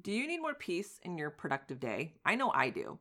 Do you need more peace in your productive day? I know I do.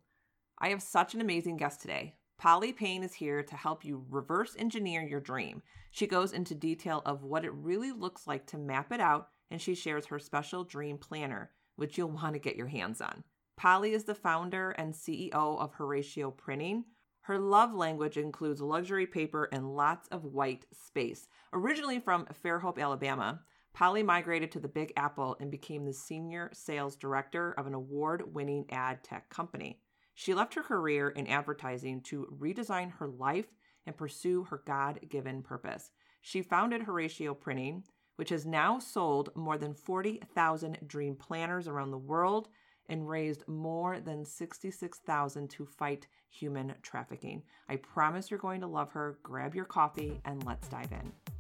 I have such an amazing guest today. Polly Payne is here to help you reverse engineer your dream. She goes into detail of what it really looks like to map it out, and she shares her special dream planner, which you'll want to get your hands on. Polly is the founder and CEO of Horacio Printing. Her love language includes luxury paper and lots of white space. Originally from Fairhope, Alabama, Polly migrated to the Big Apple and became the senior sales director of an award winning ad tech company. She left her career in advertising to redesign her life and pursue her God given purpose. She founded Horacio Printing, which has now sold more than 40,000 dream planners around the world and raised more than 66,000 to fight human trafficking. I promise you're going to love her. Grab your coffee and let's dive in.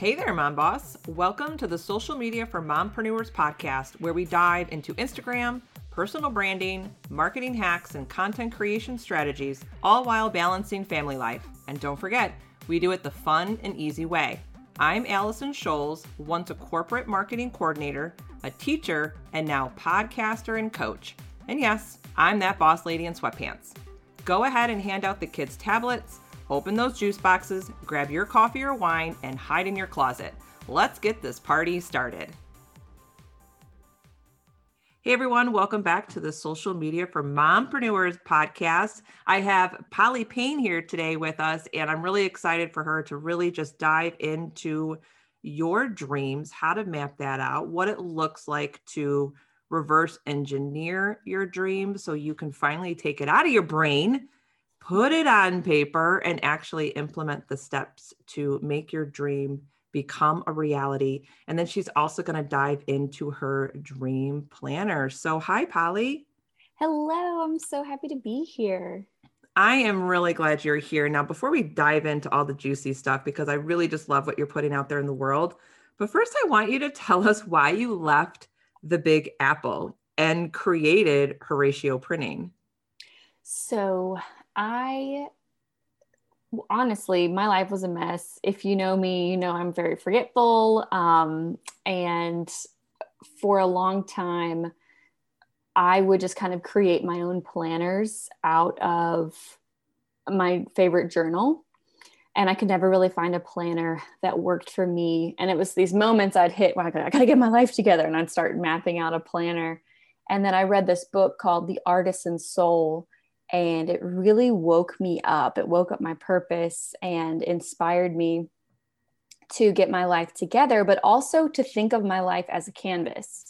Hey there, Mom Boss. Welcome to the Social Media for Mompreneurs podcast, where we dive into Instagram, personal branding, marketing hacks, and content creation strategies, all while balancing family life. And don't forget, we do it the fun and easy way. I'm Allison Scholes, once a corporate marketing coordinator, a teacher, and now podcaster and coach. And yes, I'm that boss lady in sweatpants. Go ahead and hand out the kids' tablets Open those juice boxes, grab your coffee or wine, and hide in your closet. Let's get this party started. Hey everyone, welcome back to the Social Media for Mompreneurs podcast. I have Polly Payne here today with us, and I'm really excited for her to really just dive into your dreams, how to map that out, what it looks like to reverse engineer your dreams so you can finally take it out of your brain put it on paper and actually implement the steps to make your dream become a reality. And then she's also going to dive into her dream planner. So, hi, Polly. Hello, I'm so happy to be here. I am really glad you're here. Now, before we dive into all the juicy stuff, because I really just love what you're putting out there in the world, but first, I want you to tell us why you left the Big Apple and created Horacio Printing. So, I honestly, my life was a mess. If you know me, you know I'm very forgetful. Um, and for a long time, I would just kind of create my own planners out of my favorite journal. And I could never really find a planner that worked for me. And it was these moments I'd hit when I go, I gotta get my life together. And I'd start mapping out a planner. And then I read this book called The Artisan Soul and it really woke me up. It woke up my purpose and inspired me to get my life together, but also to think of my life as a canvas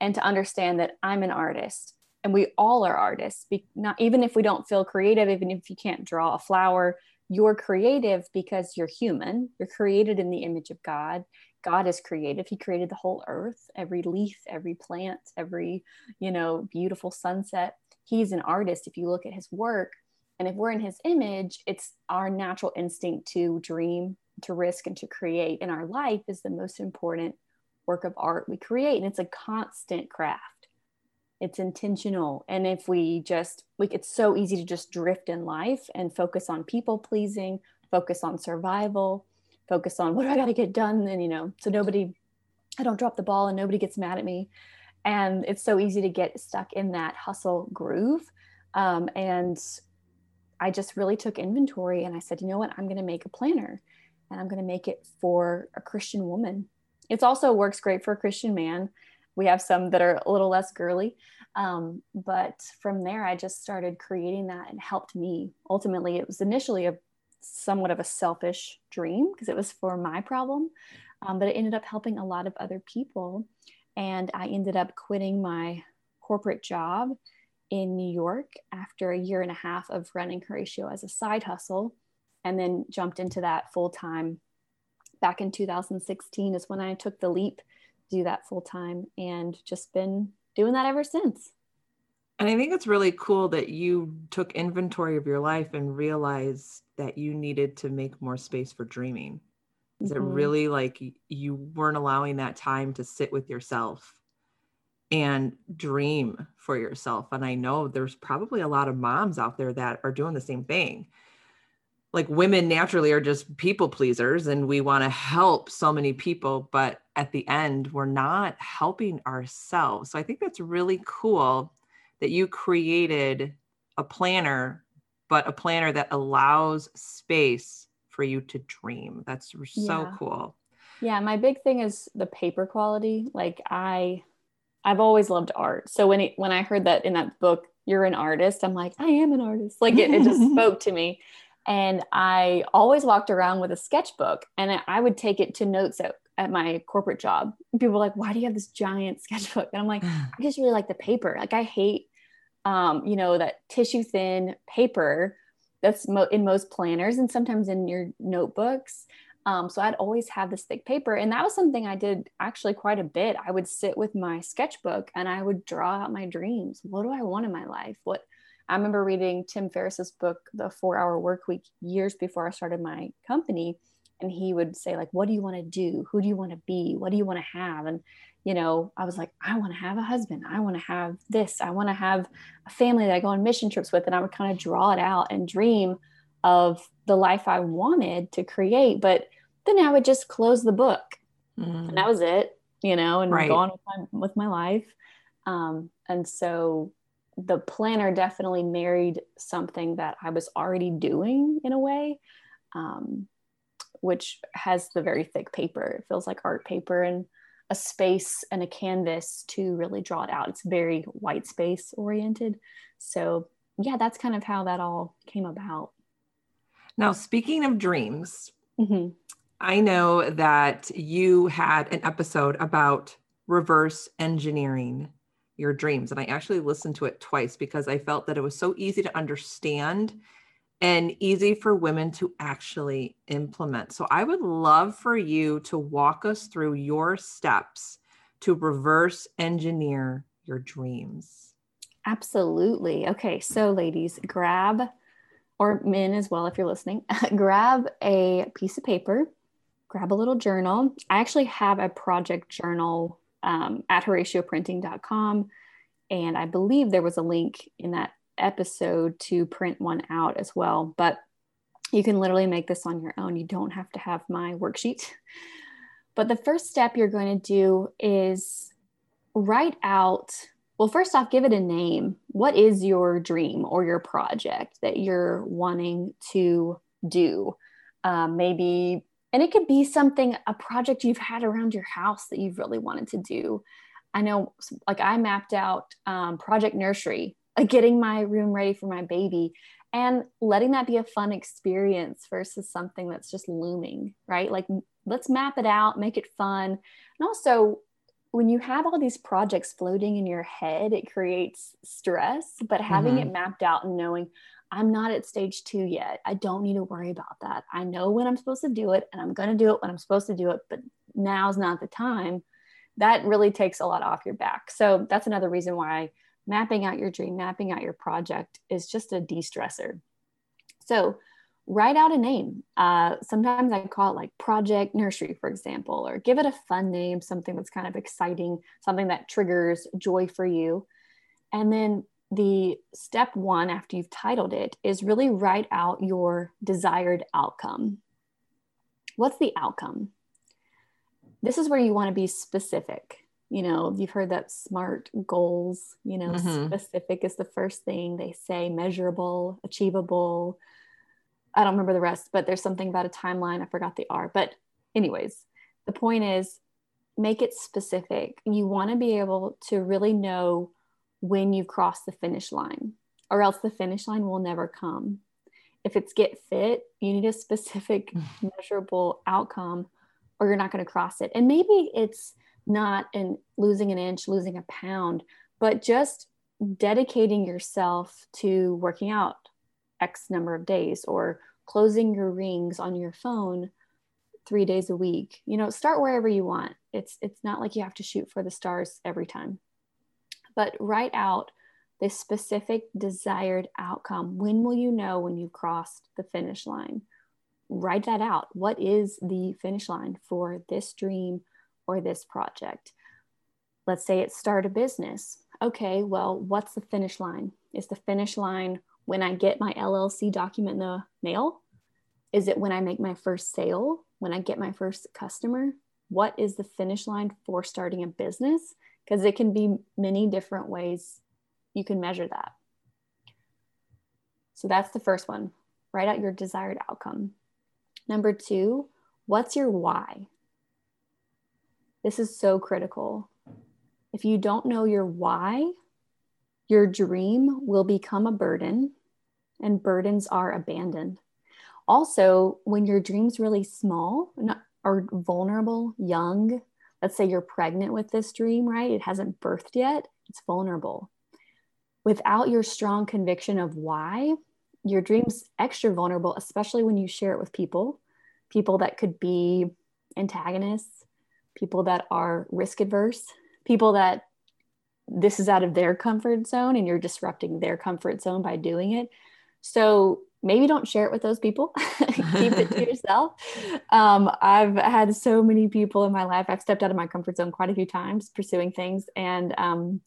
and to understand that I'm an artist and we all are artists. Be- not even if we don't feel creative, even if you can't draw a flower, you're creative because you're human. You're created in the image of God. God is creative. He created the whole earth, every leaf, every plant, every, you know, beautiful sunset he's an artist if you look at his work and if we're in his image it's our natural instinct to dream to risk and to create. And our life is the most important work of art we create. And it's a constant craft. It's intentional. And if we just like it's so easy to just drift in life and focus on people pleasing focus on survival focus on what do i got to get done? And you know so nobody i don't drop the ball and nobody gets mad at me and it's so easy to get stuck in that hustle groove. Um, and i just really took inventory and i said you know what? I'm going to make a planner and i'm going to make it for a christian woman. It also works great for a christian man. We have some that are a little less girly. Um, but from there i just started creating that and helped me. Ultimately it was initially a somewhat of a selfish dream because it was for my problem um, but it ended up helping a lot of other people and I ended up quitting my corporate job in New York after a year and a half of running Horacio as a side hustle, and then jumped into that full time. Back in 2016 is when I took the leap to do that full time, and just been doing that ever since. And I think it's really cool that you took inventory of your life and realized that you needed to make more space for dreaming. Is mm-hmm. it really like you weren't allowing that time to sit with yourself and dream for yourself? And I know there's probably a lot of moms out there that are doing the same thing. like women naturally are just people pleasers and we want to help so many people but at the end we're not helping ourselves so i think that's really cool that you created a planner but a planner that allows space for you to dream that's so Yeah. cool Yeah, my big thing is the paper quality. Like I I've always loved art. So when it when I heard that in that book, you're an artist, I'm like, I am an artist. Like it, it just spoke to me. And I always walked around with a sketchbook and I- would take it to notes at, at my corporate job. People were like, why do you have this giant sketchbook? And I'm like, I just really like the paper. Like I hate, um, you know, that tissue thin paper that's mo- in most planners and sometimes in your notebooks. Um, so I'd always have this thick paper, and that was something I did actually quite a bit. I would sit with my sketchbook and I would draw out my dreams. What do I want in my life? What I remember reading Tim Ferriss's book, The Four Hour Work Week, years before I started my company, and he would say like, "What do you want to do? Who do you want to be? What do you want to have?" And you know, I was like, I want to have a husband. I want to have this. I want to have a family that I go on mission trips with. And I would kind of draw it out and dream of the life I wanted to create. But then I would just close the book Mm. and that was it, you know, and Right. go on with my, with my life. Um, and so the planner definitely married something that I was already doing in a way, um, which has the very thick paper. It feels like art paper and a space and a canvas to really draw it out. It's very white space oriented. So, yeah, that's kind of how that all came about. now speaking of dreams Mhm. I know that you had an episode about reverse engineering your dreams. And I actually listened to it twice because I felt that it was so easy to understand and easy for women to actually implement. So I would love for you to walk us through your steps to reverse engineer your dreams. Absolutely. Okay, so ladies, grab, or men as well, if you're listening, grab a piece of paper, grab a little journal. I actually have a project journal um, at horacioprinting.com. And I believe there was a link in that episode to print one out as well. But you can literally make this on your own. You don't have to have my worksheet. But the first step you're going to do is write out well, first off, give it a name. What is your dream or your project that you're wanting to do? Um, maybe, and it could be something, a project you've had around your house that you've really wanted to do. I know, like, I mapped out um, Project Nursery, Uh, getting my room ready for my baby and letting that be a fun experience versus something that's just looming, right? Like, let's map it out, make it fun. And also, when you have all these projects floating in your head, it creates stress. But having it mm-hmm. mapped out and knowing I'm not at stage two yet, I don't need to worry about that. I know when I'm supposed to do it and I'm going to do it when I'm supposed to do it, but now's not the time. That really takes a lot off your back. So that's another reason why mapping out your dream, mapping out your project is just a de stressor. So write out a name. Uh, sometimes I call it like Project Nursery, for example, or give it a fun name, something that's kind of exciting, something that triggers joy for you. And then the step one after you've titled it is really write out your desired outcome. What's the outcome? This is where you want to be specific. You know, you've heard that SMART goals, you know, Mhm. specific is the first thing they say, measurable, achievable, I don't remember the rest, but there's something about a timeline. I forgot the R. But, anyways, the point is make it specific. You want to be able to really know when you've crossed the finish line, or else the finish line will never come. If it's get fit, you need a specific, measurable outcome, or you're not going to cross it. And maybe it's not in losing an inch, losing a pound, but just dedicating yourself to working out X number of days or closing your rings on your phone three days a week. You know, start wherever you want. It's it's not like you have to shoot for the stars every time. But write out the specific desired outcome. When will you know when you've crossed the finish line? Write that out. What is the finish line for this dream or this project? Let's say it's start a business. Okay, well, what's the finish line? Is the finish line when I get my LLC document in the mail? Is it when I make my first sale? When I get my first customer? What is the finish line for starting a business? Because it can be many different ways you can measure that. So that's the first one. Write out your desired outcome. Number two, what's your why? This is so critical. If you don't know your why, your dream will become a burden, and burdens are abandoned. Also, when your dream's really small or vulnerable, young, let's say you're pregnant with this dream, right? It hasn't birthed yet, it's vulnerable. Without your strong conviction of why, your dream's extra vulnerable, especially when you share it with people, people that could be antagonists, people that are risk adverse, people that this is out of their comfort zone and you're disrupting their comfort zone by doing it. So maybe don't share it with those people. Keep it to yourself. Um, I've had so many people in my life. I've stepped out of my comfort zone quite a few times pursuing things, and um,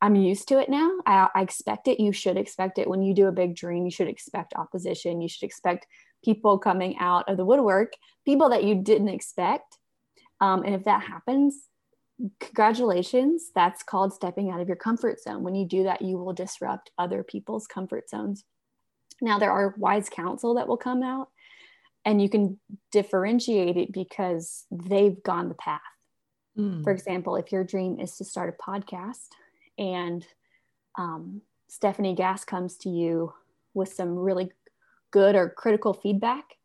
I'm used to it now. I, I expect it. You should expect it when you do a big dream. You should expect opposition. You should expect people coming out of the woodwork, people that you didn't expect. Um, and if that happens, congratulations. That's called stepping out of your comfort zone. When you do that, you will disrupt other people's comfort zones. Now, there are wise counsel that will come out, and you can differentiate it because they've gone the path. Mm. For example, if your dream is to start a podcast and um, Stephanie Gass comes to you with some really good or critical feedback,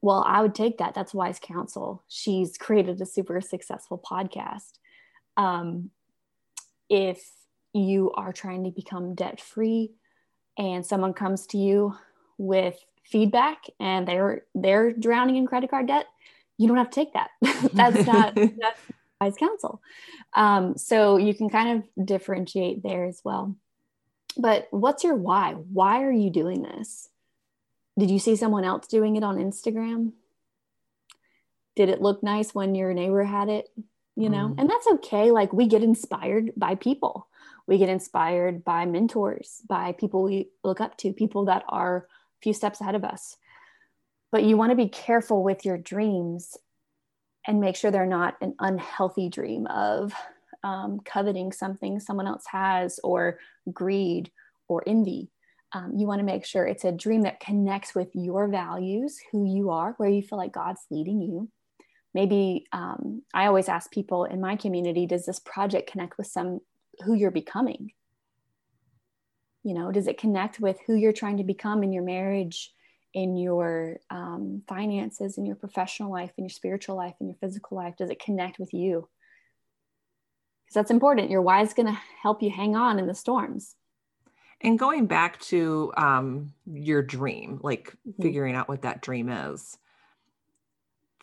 well, I would take that. That's wise counsel. She's created a super successful podcast. Um, if you are trying to become debt free and someone comes to you with feedback and they're they're drowning in credit card debt, you don't have to take that. that's not that's wise counsel. Um, so you can kind of differentiate there as well. But what's your why? Why are you doing this? Did you see someone else doing it on Instagram? Did it look nice when your neighbor had it? You know, mm. and that's okay. Like we get inspired by people, we get inspired by mentors, by people we look up to, people that are a few steps ahead of us. But you want to be careful with your dreams and make sure they're not an unhealthy dream of um, coveting something someone else has or greed or envy. Um, you want to make sure it's a dream that connects with your values, who you are, where you feel like God's leading you. Maybe um, I always ask people in my community, does this project connect with some who you're becoming? You know, does it connect with who you're trying to become in your marriage, in your um, finances, in your professional life, in your spiritual life, in your physical life? Does it connect with you? Because that's important. Your why is going to help you hang on in the storms. And going back to um, your dream, like mm-hmm. figuring out what that dream is,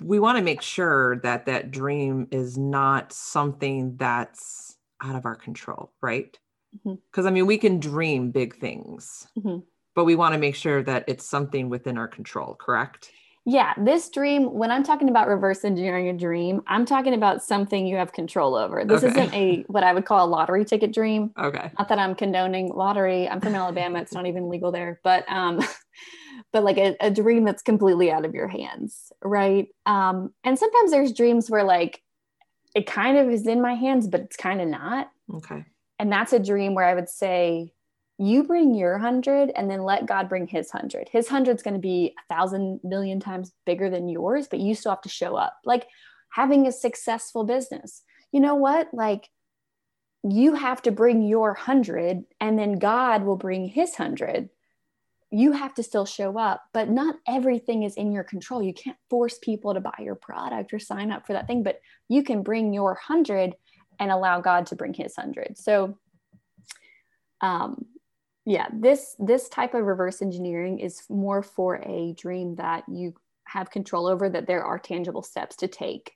we want to make sure that that dream is not something that's out of our control, right? Because mm-hmm. I mean, we can dream big things. Mm-hmm but we want to make sure that it's something within our control, correct? Yeah, this dream, when I'm talking about reverse engineering a dream, I'm talking about something you have control over. This okay. isn't a what I would call a lottery ticket dream. Okay. Not that I'm condoning lottery. I'm from Alabama. It's not even legal there. But um but like a, a dream that's completely out of your hands, right? Um, and sometimes there's dreams where like it kind of is in my hands, but it's kind of not. Okay. And that's a dream where I would say you bring your hundred and then let God bring his hundred. His hundred's going to be a thousand million times bigger than yours, but you still have to show up. Like having a successful business. You know what? Like you have to bring your hundred and then God will bring his hundred. You have to still show up, but not everything is in your control. You can't force people to buy your product or sign up for that thing, but you can bring your hundred and allow God to bring his hundred. So, um, yeah this this type of reverse engineering is more for a dream that you have control over that there are tangible steps to take.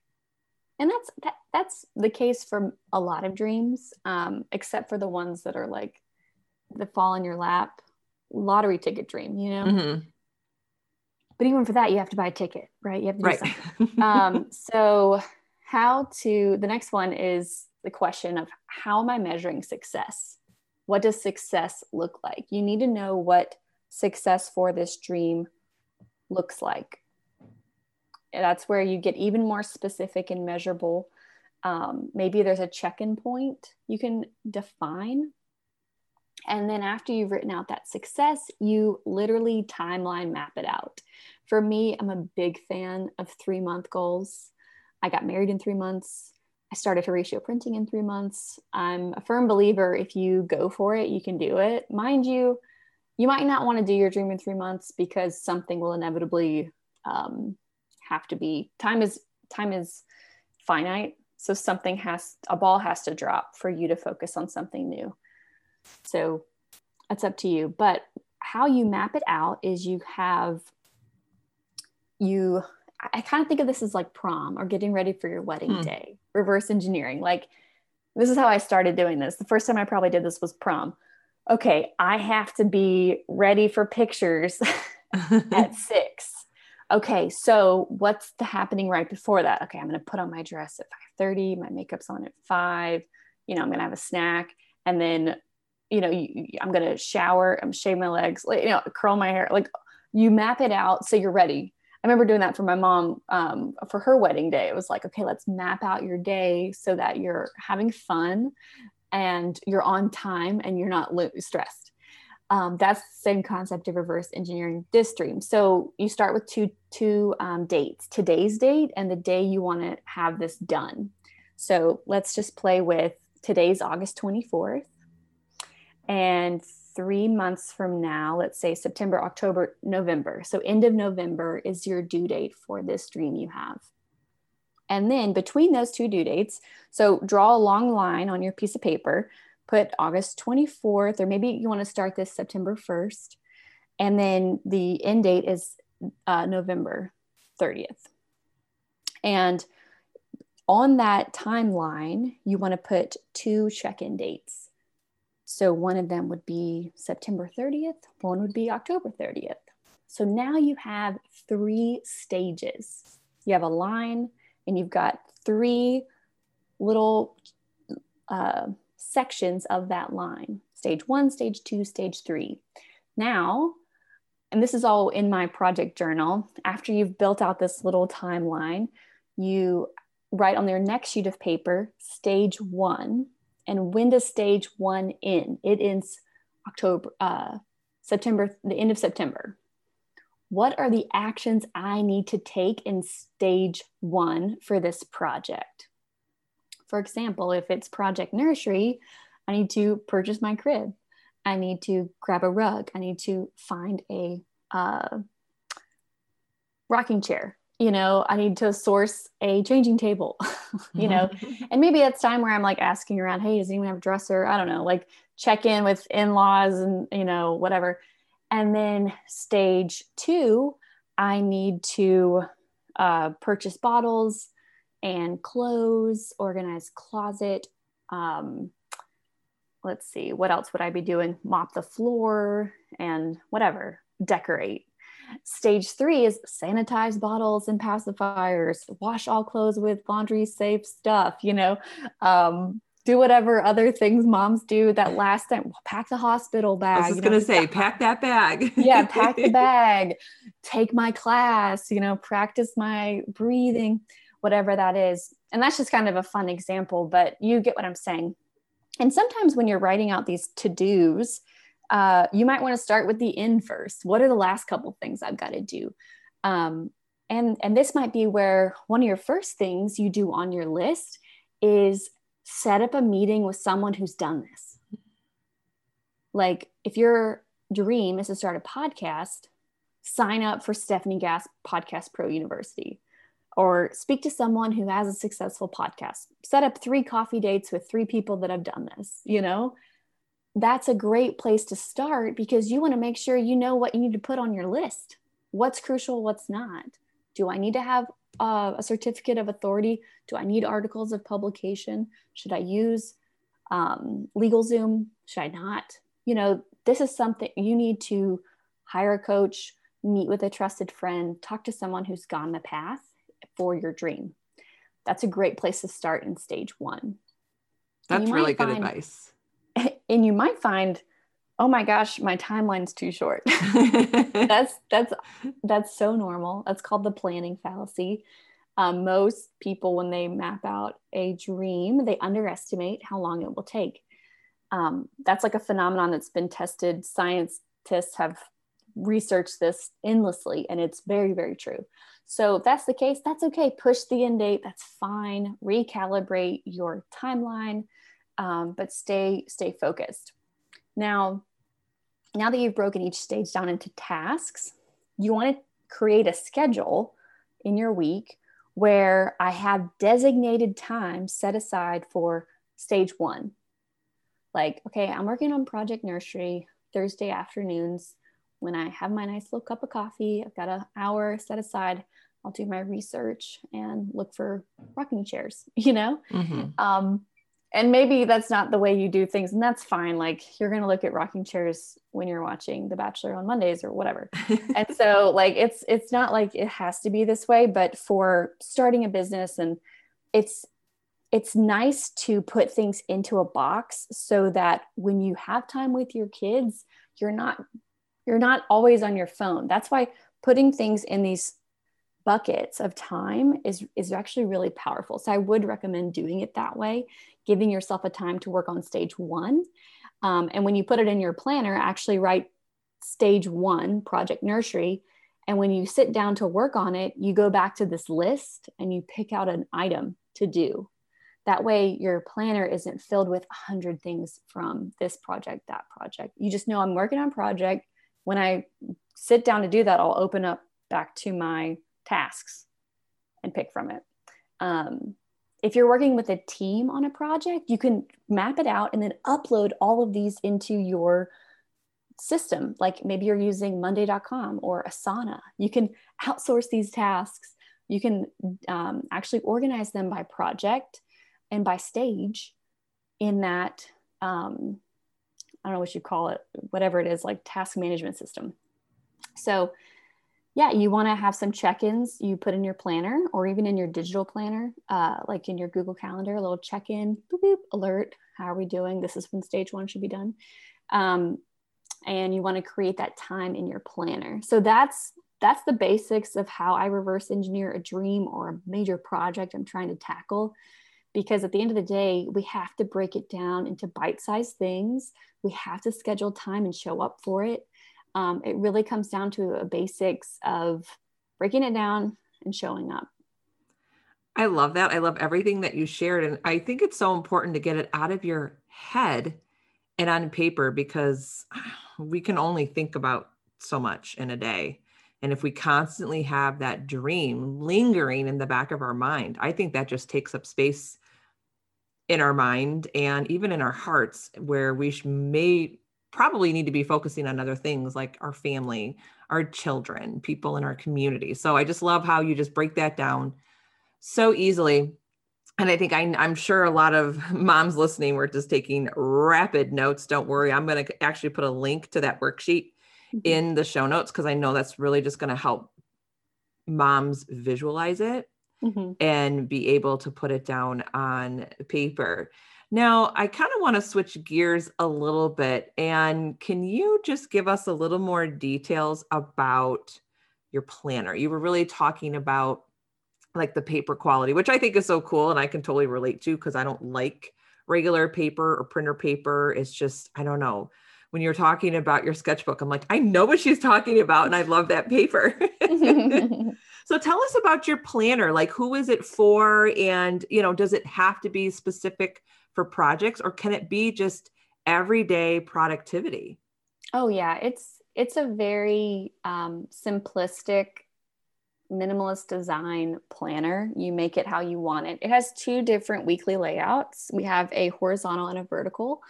And that's that, that's the case for a lot of dreams um, except for the ones that are like the fall in your lap lottery ticket dream you know? Mm-hmm. but even for that you have to buy a ticket right? You have to do right. something. Um, so how to the next one is the question of how am i measuring success what does success look like? You need to know what success for this dream looks like. That's where you get even more specific and measurable. Um, maybe there's a check in point you can define. And then after you've written out that success, you literally timeline map it out. For me, I'm a big fan of three month goals. I got married in three months. I started Horacio printing in three months. I'm a firm believer if you go for it, you can do it. Mind you, you might not want to do your dream in three months because something will inevitably um, have to be time is time is finite so something has a ball has to drop for you to focus on something new so it's up to you but how you map it out is you have you i kind of think of this as like prom or getting ready for your wedding hmm. day reverse engineering. Like this is how i started doing this. The first time i probably did this was prom. Okay i have to be ready for pictures at six. Okay so what's the happening right before that? Okay i'm going to put on my dress at 5.30 my makeup's on at 5 you know i'm going to have a snack and then you know you, i'm going to shower i'm shave my legs you know curl my hair like you map it out so you're ready i remember doing that for my mom um, for her wedding day it was like okay let's map out your day so that you're having fun and you're on time and you're not lo- stressed um, that's the same concept of reverse engineering this dream. So you start with two two um, dates: today's date and the day you want to have this done. So let's just play with today's August twenty fourth, and three months from now, let's say September, October, November. So end of November is your due date for this dream you have. And then between those two due dates, so draw a long line on your piece of paper put August 24th, or maybe you want to start this September 1st. And then the end date is uh, November 30th. And on that timeline, you want to put two check in dates. So one of them would be September 30th, one would be October 30th. So now you have three stages. You have a line and you've got three little uh, sections of that line stage one, stage two, stage three. Now, and this is all in my project journal, after you've built out this little timeline, you write on their next sheet of paper stage one. And when does stage one end? It ends October, uh, September, the end of September. What are the actions I need to take in stage one for this project? For example, if it's Project Nursery, I need to purchase my crib. I need to grab a rug. I need to find a uh, rocking chair. You know, I need to source a changing table, you know, and maybe it's time where I'm like asking around, hey, does anyone have a dresser? I don't know, like check in with in laws and, you know, whatever. And then stage two, I need to uh, purchase bottles, and clothes, organize closet. Um, let's see, what else would I be doing? Mop the floor and whatever, decorate. Stage three is sanitize bottles and pacifiers, wash all clothes with laundry safe stuff, you know, um, do whatever other things moms do that last time, pack the hospital bag. I was just going to say, pack that bag. yeah, pack the bag, take my class, you know, practice my breathing whatever that is. And that's just kind of a fun example, but you get what I'm saying. And sometimes when you're writing out these to dos, uh, you might want to start with the end first. What are the last couple things I've got to do? Um, and and this might be where one of your first things you do on your list is set up a meeting with someone who's done this. Like if your dream is to start a podcast, sign up for Stephanie Gass Podcast Pro University or speak to someone who has a successful podcast. Set up three coffee dates with three people that have done this, you know? That's a great place to start because you want to make sure you know what you need to put on your list. What's crucial, what's not. Do I need to have uh, a certificate of authority? Do I need articles of publication? Should I use um, LegalZoom? Should I not? You know, this is something you need to hire a coach, meet with a trusted friend, talk to someone who's gone the path for your dream. That's a great place to start in stage one. That's really good advice. And you might find oh my gosh, my timeline's too short. that's that's that's so normal. That's called the planning fallacy. Um, most people, when they map out a dream, they underestimate how long it will take. Um, that's like a phenomenon that's been tested. Scientists have researched this endlessly, and it's very, very true. So if that's the case, that's okay. Push the end date. That's fine. Recalibrate your timeline, um, but stay stay focused. Now, now that you've broken each stage down into tasks, you want to create a schedule in your week where I have designated time set aside for stage one. Like, okay, I'm working on Project Nursery Thursday afternoons when I have my nice little cup of coffee. I've got an hour set aside. I'll do my research and look for rocking chairs, you know? Mm-hmm. Um, and maybe that's not the way you do things and that's fine like you're going to look at rocking chairs when you're watching the bachelor on mondays or whatever. And so like it's it's not like it has to be this way but for starting a business and it's it's nice to put things into a box so that when you have time with your kids you're not you're not always on your phone. That's why putting things in these buckets of time is is actually really powerful so i would recommend doing it that way giving yourself a time to work on stage one. Um, and when you put it in your planner, actually write stage one, project nursery. And when you sit down to work on it, you go back to this list and you pick out an item to do. That way, your planner isn't filled with 100 things from this project, that project. You just know I'm working on project. When I sit down to do that, I'll open up back to my tasks and pick from it. Um, if you're working with a team on a project, you can map it out and then upload all of these into your system. Like maybe you're using Monday.com or Asana. You can outsource these tasks. You can um, actually organize them by project and by stage in that, um, I don't know what you call it, whatever it is, like task management system. So yeah, you want to have some check ins you put in your planner or even in your digital planner, uh, like in your Google Calendar, a little check in, boop, boop, alert. How are we doing? This is when stage one should be done. Um, and you want to create that time in your planner. So that's that's the basics of how I reverse engineer a dream or a major project I'm trying to tackle. Because at the end of the day, we have to break it down into bite sized things. We have to schedule time and show up for it um, it really comes down to a basics of breaking it down and showing up. I love that. I love everything that you shared. And I think it's so important to get it out of your head and on paper because we can only think about so much in a day. And if we constantly have that dream lingering in the back of our mind, I think that just takes up space in our mind and even in our hearts where we may probably need to be focusing on other things like our family, our children, people in our community. So I just love how you just break that down so easily. And I think I, am sure a lot of moms listening were just taking rapid notes. Don't worry, I'm going to actually put a link to that worksheet mm-hmm. in the show notes because I know that's really just going to help moms visualize it mm-hmm. and be able to put it down on paper. Now, I kind of want to switch gears a little bit. And can you just give us a little more details about your planner? You were really talking about like the paper quality, which I think is so cool and I can totally relate to because I don't like regular paper or printer paper. It's just, I don't know. When you're talking about your sketchbook, I'm like, I know what she's talking about and I love that paper. so tell us about your planner. Like who is it for and, you know, does it have to be specific for projects or can it be just everyday productivity? Oh yeah, it's it's a very um, simplistic minimalist design planner. You make it how you want it. It has two different weekly layouts. We have a horizontal and a vertical.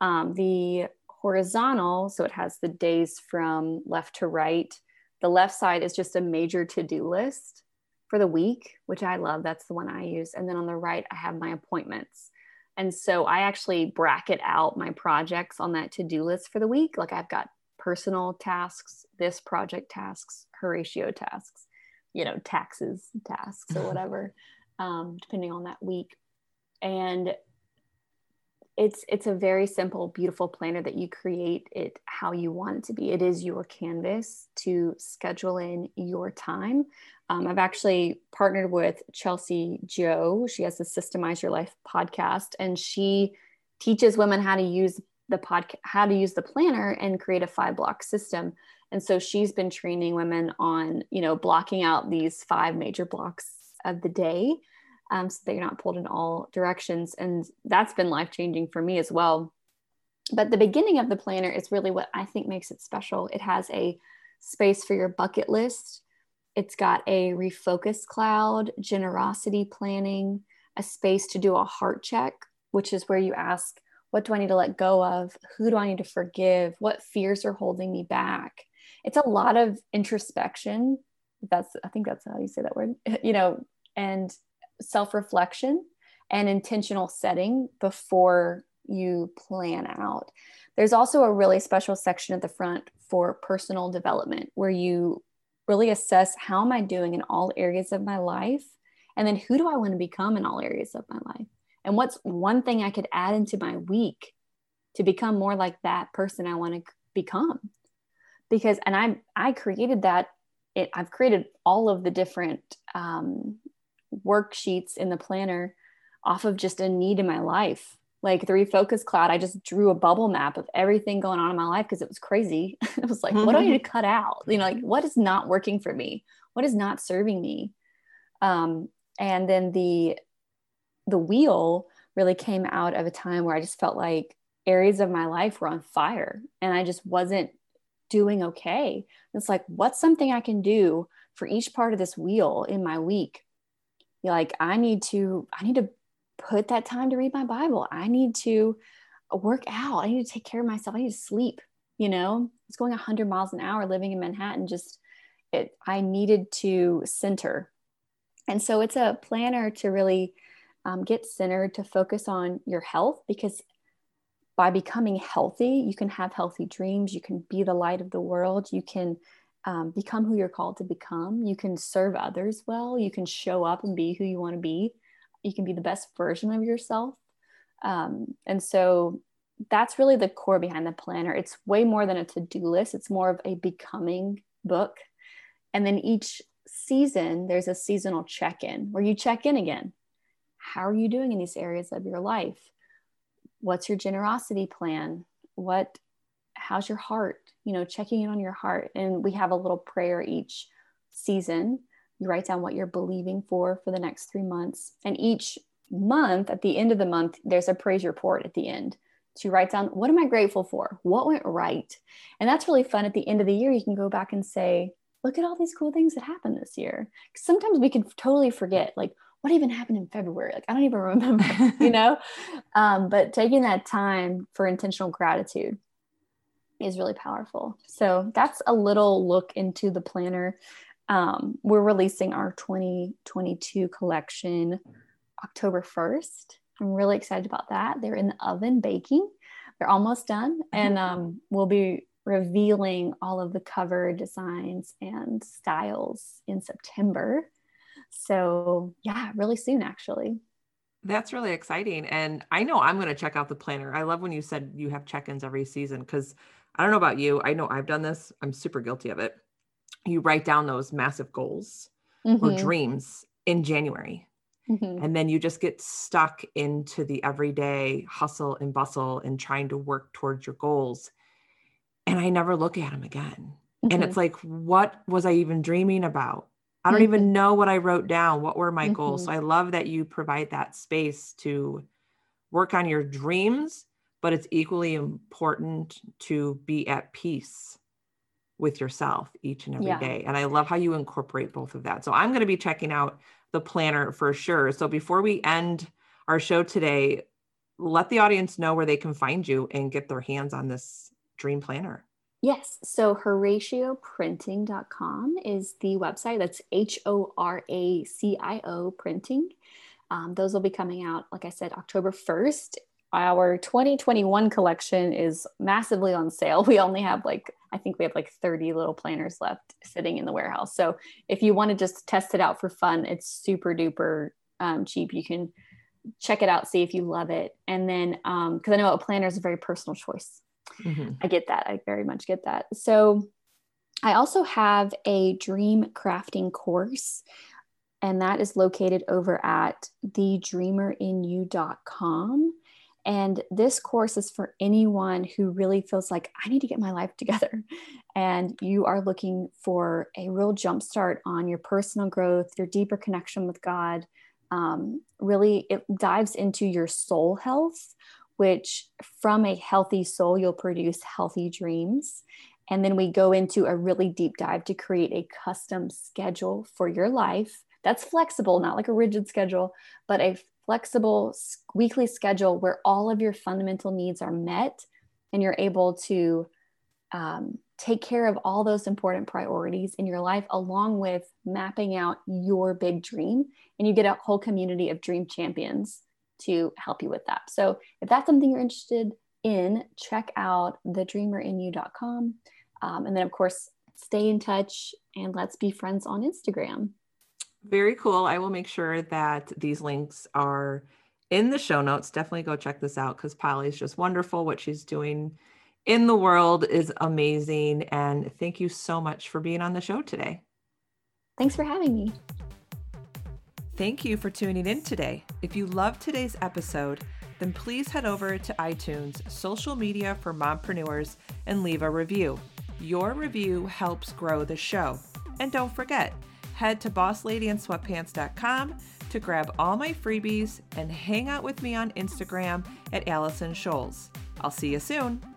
Um, the horizontal, so it has the days from left to right. The left side is just a major to do list for the week, which I love. That's the one I use. And then on the right, I have my appointments. And so I actually bracket out my projects on that to do list for the week. Like I've got personal tasks, this project tasks, Horacio tasks, you know, taxes tasks or whatever, um, depending on that week. And it's it's a very simple beautiful planner that you create it how you want it to be. It is your canvas to schedule in your time. Um, i've actually partnered with chelsea joe. She has the systemize your life podcast and she teaches women how to use the podcast how to use the planner and create a five block system. And so she's been training women on you know blocking out these five major blocks of the day um, so that you're not pulled in all directions. And that's been life changing for me as well. But the beginning of the planner is really what I think makes it special. It has a space for your bucket list, it's got a refocus cloud, generosity planning, a space to do a heart check, which is where you ask, what do I need to let go of? Who do I need to forgive? What fears are holding me back? It's a lot of introspection. That's, I think that's how you say that word, you know, and self reflection and intentional setting before you plan out. There's also a really special section at the front for personal development where you really assess how am I doing in all areas of my life? And then who do I want to become in all areas of my life? And what's one thing I could add into my week to become more like that person I want to become? Because, and I, I created that. It, I've created all of the different um, worksheets in the planner off of just a need in my life. Like the refocus cloud, I just drew a bubble map of everything going on in my life because it was crazy. it was like, mm-hmm. what do I need to cut out? You know, like what is not working for me? What is not serving me? Um, and then the the wheel really came out of a time where I just felt like areas of my life were on fire and I just wasn't doing okay. It's like, what's something I can do for each part of this wheel in my week like i need to i need to put that time to read my bible. I need to work out. I need to take care of myself. I need to sleep you know? It's going 100 miles an hour living in manhattan just it i needed to center. And so it's a planner to really um, get centered to focus on your health because by becoming healthy you can have healthy dreams. You can be the light of the world. You can um, become who you're called to become. You can serve others well. You can show up and be who you want to be. You can be the best version of yourself. Um, and so that's really the core behind the planner. It's way more than a to do list, it's more of a becoming book. And then each season, there's a seasonal check in where you check in again. How are you doing in these areas of your life? What's your generosity plan? What how's your heart? You know checking in on your heart. And we have a little prayer each season. You write down what you're believing for for the next three months. And each month at the end of the month there's a praise report at the end you write down what am i grateful for? What went right? And that's really fun. At the end of the year you can go back and say look at all these cool things that happened this year. Sometimes we can totally forget like what even happened in february? Like i don't even remember you know? Um, but taking that time for intentional gratitude is really powerful. So that's a little look into the planner. Um, we're releasing our 2022 collection October 1st. I'm really excited about that. They're in the oven baking. They're almost done, and um, we'll be revealing all of the cover designs and styles in September. So, yeah, really soon, actually. That's really exciting. And I know I'm going to check out the planner. I love when you said you have check ins every season because I don't know about you. I know I've done this. I'm super guilty of it. You write down those massive goals mm-hmm. or dreams in January. Mm-hmm. And then you just get stuck into the everyday hustle and bustle and trying to work towards your goals. And I never look at them again. Mm-hmm. And it's like, what was I even dreaming about? I don't even mm-hmm. know what I wrote down. What were my goals? So mm-hmm. I love that you provide that space to work on your dreams but it's equally important to be at peace with yourself each and every yeah. day. And I love how you incorporate both of that. So I'm going to be checking out the planner for sure. So before we end our show today, let the audience know where they can find you and get their hands on this dream planner. Yes. So horacioprinting.com is the website. That's H O R A C I O printing. Um, those will be coming out, like I said, October 1st our 2021 collection is massively on sale. We only have like, I think we have like 30 little planners left sitting in the warehouse. So if you want to just test it out for fun, it's super duper um, cheap. You can check it out, see if you love it. And then, because um, I know a planner is a very personal choice. Mm-hmm. I get that. I very much get that. So, I also have a dream crafting course, and that is located over at thedreamerinyou.com. And this course is for anyone who really feels like I need to get my life together. And you are looking for a real jumpstart on your personal growth, your deeper connection with God. Um, really, it dives into your soul health, which from a healthy soul, you'll produce healthy dreams. And then we go into a really deep dive to create a custom schedule for your life that's flexible, not like a rigid schedule, but a flexible weekly schedule where all of your fundamental needs are met and you're able to um, take care of all those important priorities in your life, along with mapping out your big dream. And you get a whole community of dream champions to help you with that. So if that's something you're interested in, check out thedreamerinyou.com. Um, and then, of course, stay in touch and let's be friends on Instagram. Very cool. I will make sure that these links are in the show notes. Definitely go check this out because Polly is just wonderful. What she's doing in the world is amazing. And thank you so much for being on the show today. Thanks for having me. Thank you for tuning in today. If you loved today's episode, then please head over to iTunes, social media for mompreneurs, and leave a review. Your review helps grow the show. And don't forget, head to bossladyinsweatpants.com to grab all my freebies and hang out with me on Instagram at Allison Scholes. I'll see you soon.